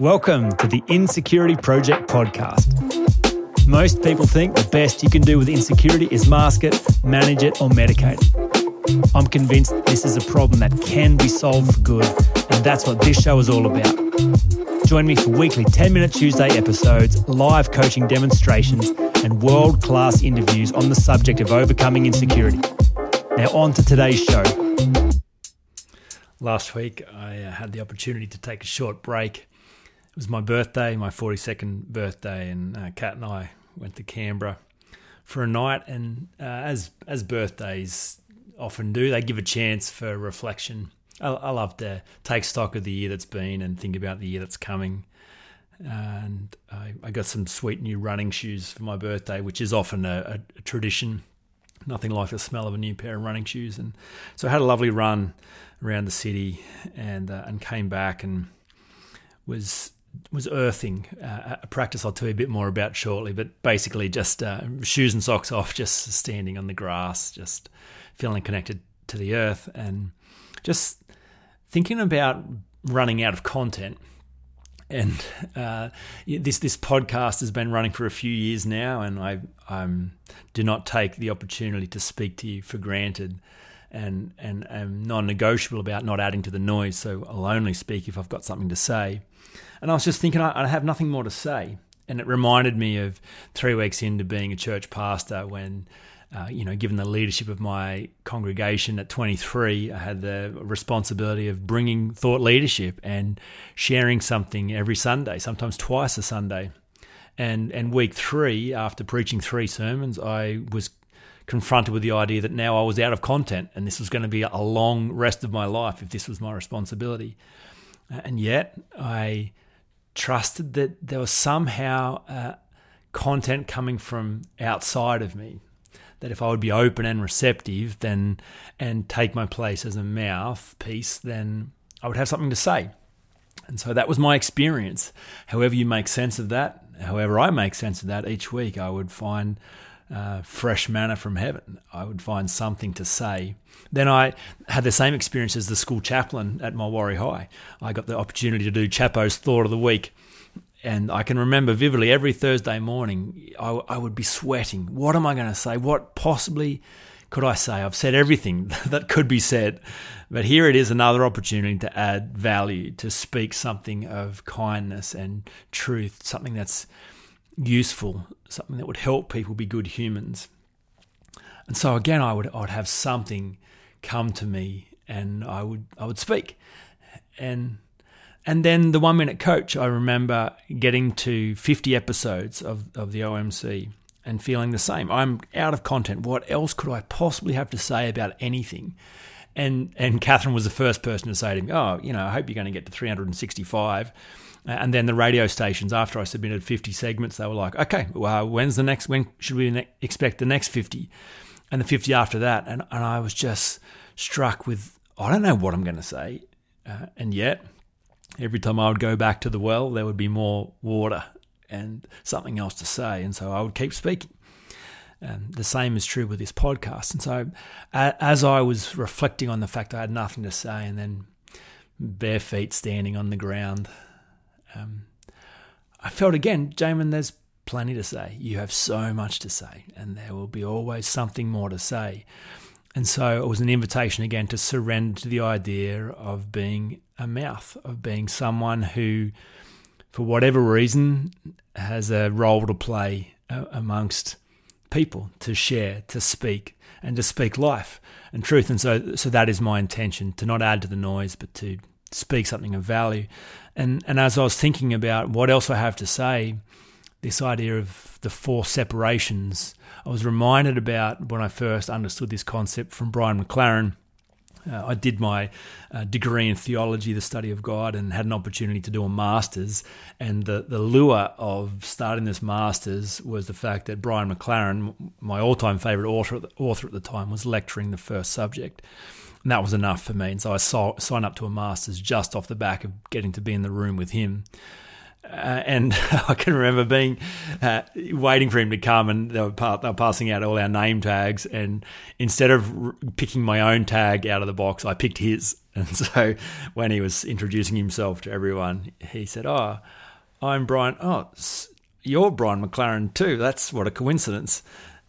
Welcome to the Insecurity Project podcast. Most people think the best you can do with insecurity is mask it, manage it, or medicate. I'm convinced this is a problem that can be solved for good, and that's what this show is all about. Join me for weekly 10 minute Tuesday episodes, live coaching demonstrations, and world class interviews on the subject of overcoming insecurity. Now, on to today's show. Last week, I uh, had the opportunity to take a short break was my birthday, my 42nd birthday, and uh, Kat and I went to Canberra for a night. And uh, as as birthdays often do, they give a chance for reflection. I, I, love to take stock of the year that's been and think about the year that's coming. And I, I got some sweet new running shoes for my birthday, which is often a, a, a tradition. Nothing like the smell of a new pair of running shoes. And so I had a lovely run around the city and uh, and came back and was was earthing, uh, a practice I'll tell you a bit more about shortly, but basically just uh, shoes and socks off, just standing on the grass, just feeling connected to the earth, and just thinking about running out of content. And uh, this this podcast has been running for a few years now, and I I'm, do not take the opportunity to speak to you for granted, and and am non-negotiable about not adding to the noise. So I'll only speak if I've got something to say. And I was just thinking, I, I have nothing more to say. And it reminded me of three weeks into being a church pastor when. Uh, you know, given the leadership of my congregation at 23, I had the responsibility of bringing thought leadership and sharing something every Sunday, sometimes twice a Sunday. And and week three, after preaching three sermons, I was confronted with the idea that now I was out of content, and this was going to be a long rest of my life if this was my responsibility. And yet, I trusted that there was somehow uh, content coming from outside of me. That if I would be open and receptive, then and take my place as a mouthpiece, then I would have something to say. And so that was my experience. However, you make sense of that, however, I make sense of that each week, I would find uh, fresh manna from heaven. I would find something to say. Then I had the same experience as the school chaplain at Mulwaree High. I got the opportunity to do Chapo's Thought of the Week. And I can remember vividly every Thursday morning, I, I would be sweating. What am I going to say? What possibly could I say? I've said everything that could be said. But here it is another opportunity to add value, to speak something of kindness and truth, something that's useful, something that would help people be good humans. And so again, I would I would have something come to me, and I would I would speak, and and then the one minute coach. I remember getting to fifty episodes of of the OMC and feeling the same. I'm out of content. What else could I possibly have to say about anything? And and Catherine was the first person to say to me, "Oh, you know, I hope you're going to get to 365." And then the radio stations, after I submitted 50 segments, they were like, okay, well, when's the next, when should we expect the next 50? And the 50 after that. And, and I was just struck with, I don't know what I'm going to say. Uh, and yet, every time I would go back to the well, there would be more water and something else to say. And so I would keep speaking. And the same is true with this podcast. And so, as I was reflecting on the fact I had nothing to say, and then bare feet standing on the ground, um, I felt again, Jamin, there's plenty to say. You have so much to say, and there will be always something more to say. And so it was an invitation again to surrender to the idea of being a mouth, of being someone who, for whatever reason, has a role to play uh, amongst people, to share, to speak, and to speak life and truth. And so, so that is my intention to not add to the noise, but to speak something of value. And and as I was thinking about what else I have to say, this idea of the four separations, I was reminded about when I first understood this concept from Brian McLaren. Uh, I did my uh, degree in theology, the study of God, and had an opportunity to do a master's. And the, the lure of starting this master's was the fact that Brian McLaren, my all time favourite author, author at the time, was lecturing the first subject. And that was enough for me. And so I saw, signed up to a master's just off the back of getting to be in the room with him. Uh, and I can remember being uh, waiting for him to come, and they were, pa- they were, passing out all our name tags. And instead of r- picking my own tag out of the box, I picked his. And so when he was introducing himself to everyone, he said, "Oh, I'm Brian. Oh, you're Brian McLaren too. That's what a coincidence."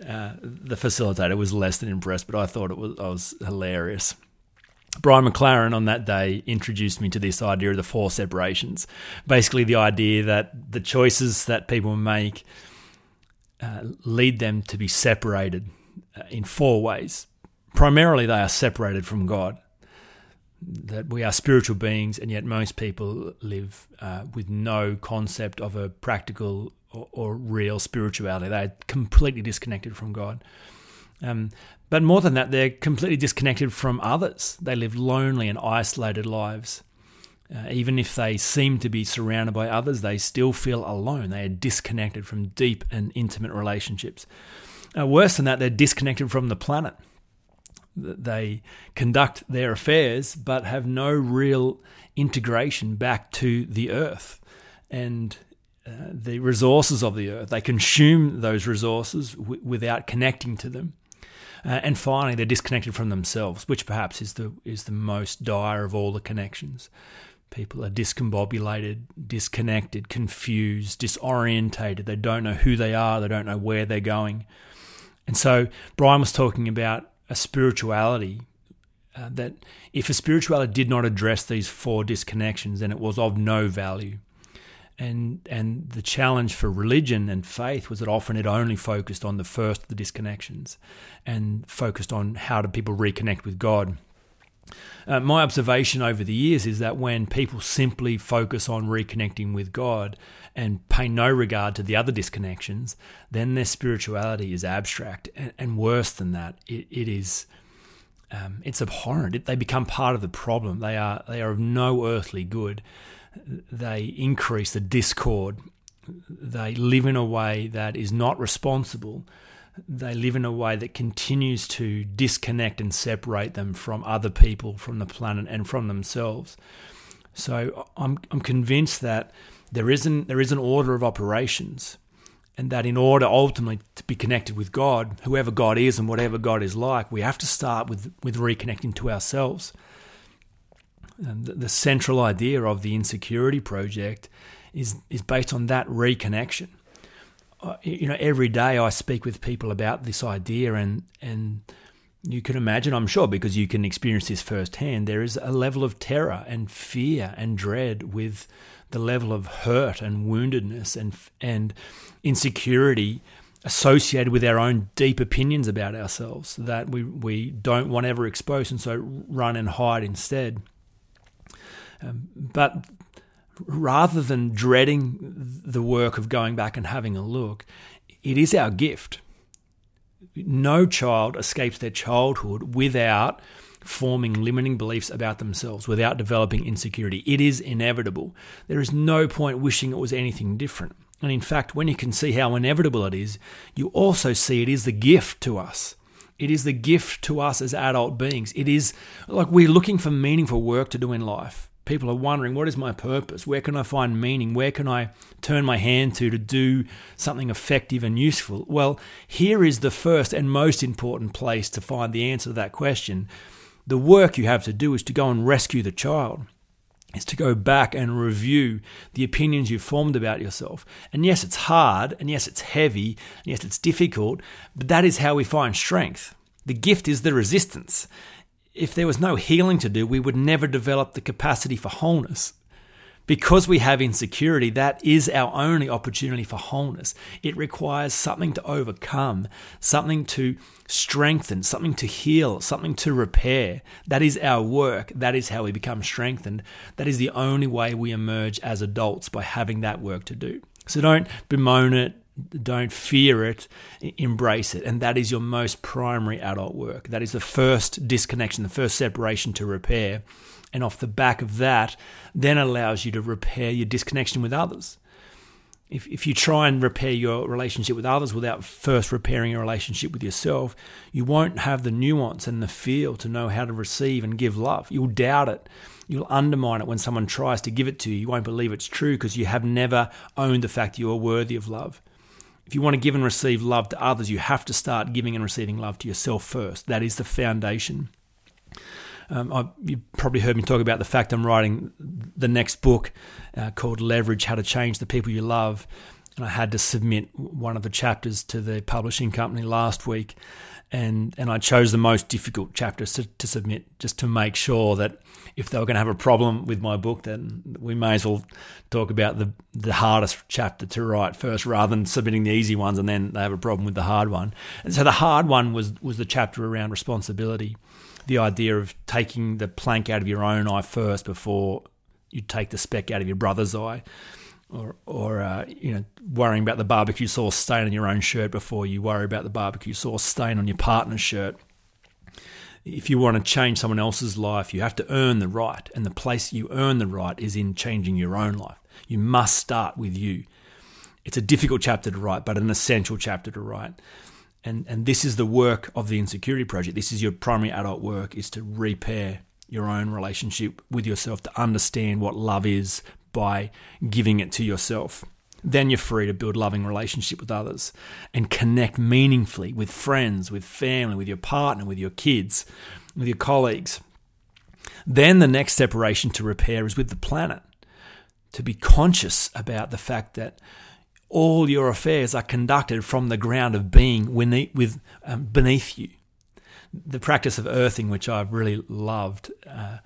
Uh, the facilitator was less than impressed, but I thought it was I was hilarious. Brian McLaren on that day introduced me to this idea of the four separations. Basically, the idea that the choices that people make uh, lead them to be separated uh, in four ways. Primarily, they are separated from God. That we are spiritual beings, and yet most people live uh, with no concept of a practical or, or, real spirituality. They're completely disconnected from God. Um, but more than that, they're completely disconnected from others. They live lonely and isolated lives. Uh, even if they seem to be surrounded by others, they still feel alone. They are disconnected from deep and intimate relationships. Uh, worse than that, they're disconnected from the planet. They conduct their affairs but have no real integration back to the earth and uh, the resources of the earth. They consume those resources w- without connecting to them. Uh, and finally, they're disconnected from themselves, which perhaps is the is the most dire of all the connections. People are discombobulated, disconnected, confused, disorientated. They don't know who they are. They don't know where they're going. And so Brian was talking about a spirituality uh, that if a spirituality did not address these four disconnections, then it was of no value and and the challenge for religion and faith was that often it only focused on the first of the disconnections and focused on how do people reconnect with God. Uh, my observation over the years is that when people simply focus on reconnecting with God and pay no regard to the other disconnections, then their spirituality is abstract, and, and worse than that, it, it is. Um, it's abhorrent. It, they become part of the problem. They are they are of no earthly good they increase the discord. They live in a way that is not responsible. They live in a way that continues to disconnect and separate them from other people, from the planet, and from themselves. So I'm, I'm convinced that there isn't there is an order of operations, and that in order ultimately to be connected with God, whoever God is and whatever God is like, we have to start with with reconnecting to ourselves. The central idea of the insecurity project is is based on that reconnection. Uh, you know, every day I speak with people about this idea, and and you can imagine, I'm sure, because you can experience this firsthand. There is a level of terror and fear and dread with the level of hurt and woundedness and and insecurity associated with our own deep opinions about ourselves that we, we don't want ever exposed and so run and hide instead. Um, but rather than dreading the work of going back and having a look, it is our gift. No child escapes their childhood without forming limiting beliefs about themselves, without developing insecurity. It is inevitable. There is no point wishing it was anything different. And in fact, when you can see how inevitable it is, you also see it is the gift to us. It is the gift to us as adult beings. It is like we're looking for meaningful work to do in life people are wondering what is my purpose? Where can I find meaning? Where can I turn my hand to to do something effective and useful? Well, here is the first and most important place to find the answer to that question. The work you have to do is to go and rescue the child. Is to go back and review the opinions you've formed about yourself. And yes, it's hard, and yes, it's heavy, and yes, it's difficult, but that is how we find strength. The gift is the resistance if there was no healing to do, we would never develop the capacity for wholeness. Because we have insecurity, that is our only opportunity for wholeness. It requires something to overcome, something to strengthen, something to heal, something to repair. That is our work. That is how we become strengthened. That is the only way we emerge as adults by having that work to do. So don't bemoan it, don't fear it, embrace it. And that is your most primary adult work. That is the first disconnection, the first separation to repair. And off the back of that, then allows you to repair your disconnection with others. If, if you try and repair your relationship with others without first repairing your relationship with yourself, you won't have the nuance and the feel to know how to receive and give love. You'll doubt it. You'll undermine it when someone tries to give it to you. You won't believe it's true because you have never owned the fact you are worthy of love. If you want to give and receive love to others, you have to start giving and receiving love to yourself first. That is the foundation. Um, I, you probably heard me talk about the fact I'm writing the next book uh, called Leverage How to Change the People You Love. And I had to submit one of the chapters to the publishing company last week. And, and I chose the most difficult chapters to, to submit just to make sure that if they were going to have a problem with my book, then we may as well talk about the, the hardest chapter to write first rather than submitting the easy ones and then they have a problem with the hard one. And so the hard one was, was the chapter around responsibility the idea of taking the plank out of your own eye first before you take the speck out of your brother's eye, or or uh, you know worrying about the barbecue sauce stain on your own shirt before you worry about the barbecue sauce stain on your partner's shirt. If you want to change someone else's life, you have to earn the right, and the place you earn the right is in changing your own life. You must start with you. It's a difficult chapter to write, but an essential chapter to write and and this is the work of the insecurity project this is your primary adult work is to repair your own relationship with yourself to understand what love is by giving it to yourself then you're free to build loving relationship with others and connect meaningfully with friends with family with your partner with your kids with your colleagues then the next separation to repair is with the planet to be conscious about the fact that all your affairs are conducted from the ground of being with, um, beneath you. The practice of earthing, which I've really loved, uh,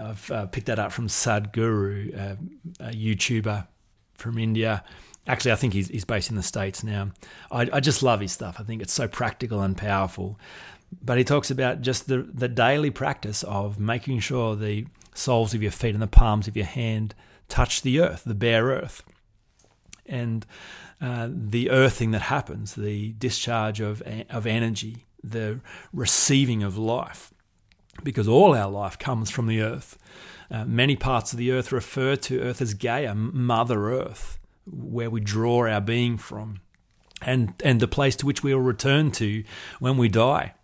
I've uh, picked that up from Sadhguru, uh, a YouTuber from India. Actually, I think he's, he's based in the States now. I, I just love his stuff. I think it's so practical and powerful. But he talks about just the, the daily practice of making sure the soles of your feet and the palms of your hand touch the earth, the bare earth and uh, the earthing that happens, the discharge of, of energy, the receiving of life, because all our life comes from the earth. Uh, many parts of the earth refer to earth as Gaia, Mother Earth, where we draw our being from, and, and the place to which we will return to when we die.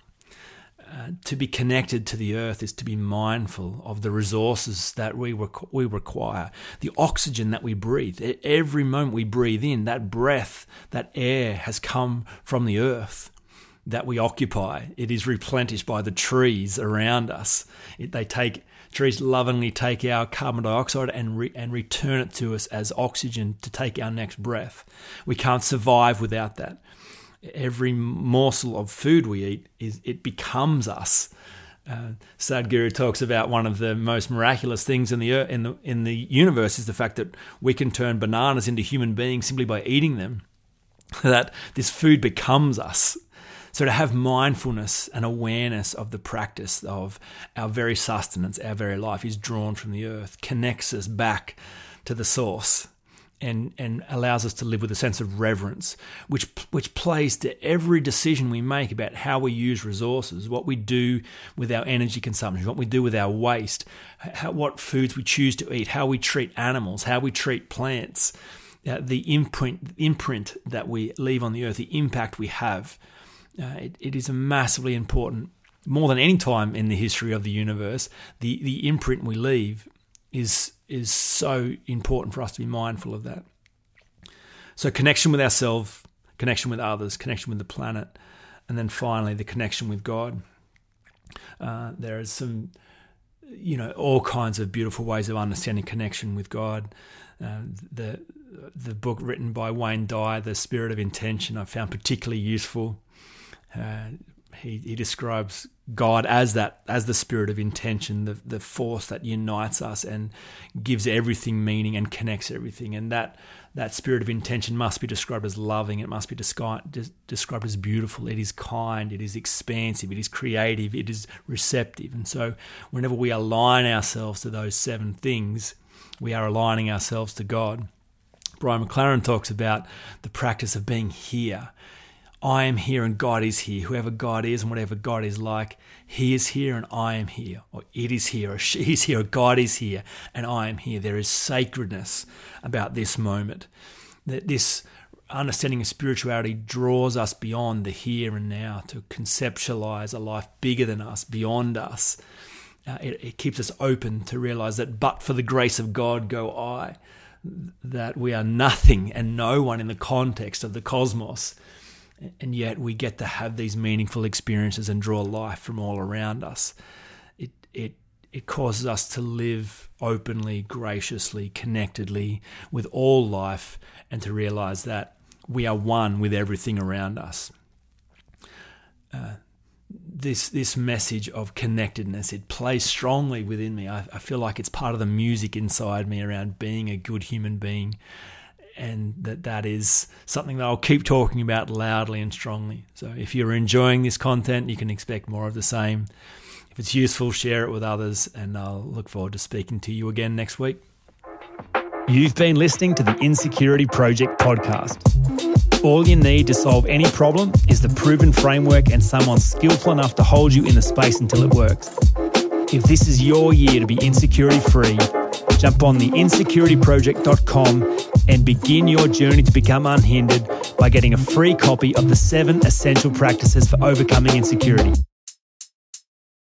Uh, to be connected to the earth is to be mindful of the resources that we, requ- we require, the oxygen that we breathe. Every moment we breathe in, that breath, that air has come from the earth that we occupy. It is replenished by the trees around us. It, they take trees lovingly take our carbon dioxide and re, and return it to us as oxygen to take our next breath. We can't survive without that every morsel of food we eat is it becomes us. Uh, Sadhguru talks about one of the most miraculous things in the earth, in the in the universe is the fact that we can turn bananas into human beings simply by eating them. that this food becomes us. So to have mindfulness and awareness of the practice of our very sustenance, our very life is drawn from the earth, connects us back to the source and and allows us to live with a sense of reverence, which which plays to every decision we make about how we use resources, what we do with our energy consumption, what we do with our waste, how, what foods we choose to eat, how we treat animals, how we treat plants, uh, the imprint imprint that we leave on the earth, the impact we have. Uh, it, it is massively important, more than any time in the history of the universe, the the imprint we leave is is so important for us to be mindful of that. So connection with ourselves, connection with others, connection with the planet, and then finally the connection with God. Uh, there is some, you know, all kinds of beautiful ways of understanding connection with God. Uh, the the book written by Wayne Dyer, The Spirit of Intention, I found particularly useful. Uh, he, he describes God as that as the spirit of intention, the the force that unites us and gives everything meaning and connects everything. And that that spirit of intention must be described as loving. It must be described described as beautiful. It is kind. It is expansive. It is creative. It is receptive. And so, whenever we align ourselves to those seven things, we are aligning ourselves to God. Brian McLaren talks about the practice of being here I am here and God is here. Whoever God is and whatever God is like, He is here and I am here, or it is here, or she is here, or God is here and I am here. There is sacredness about this moment. that this understanding of spirituality draws us beyond the here and now to conceptualize a life bigger than us, beyond us. Uh, it, it keeps us open to realize that, but for the grace of God, go I, that we are nothing and no one in the context of the cosmos. And yet we get to have these meaningful experiences and draw life from all around us. It, it, it causes us to live openly, graciously, connectedly with all life, and to realize that we are one with everything around us. Uh, this this message of connectedness it plays strongly within me. I, I, feel like it's part of the music inside me around being a good human being, and that that is something that I'll keep talking about loudly and strongly. So if you're enjoying this content, you can expect more of the same. If it's useful, share it with others, and I'll look forward to speaking to you again next week. You've been listening to the Insecurity Project podcast. All you need to solve any problem is the proven framework and someone skillful enough to hold you in the space until it works. If this is your year to be insecurity free, jump on the insecurityproject.com and begin your journey to become unhindered by getting a free copy of the seven essential practices for overcoming insecurity.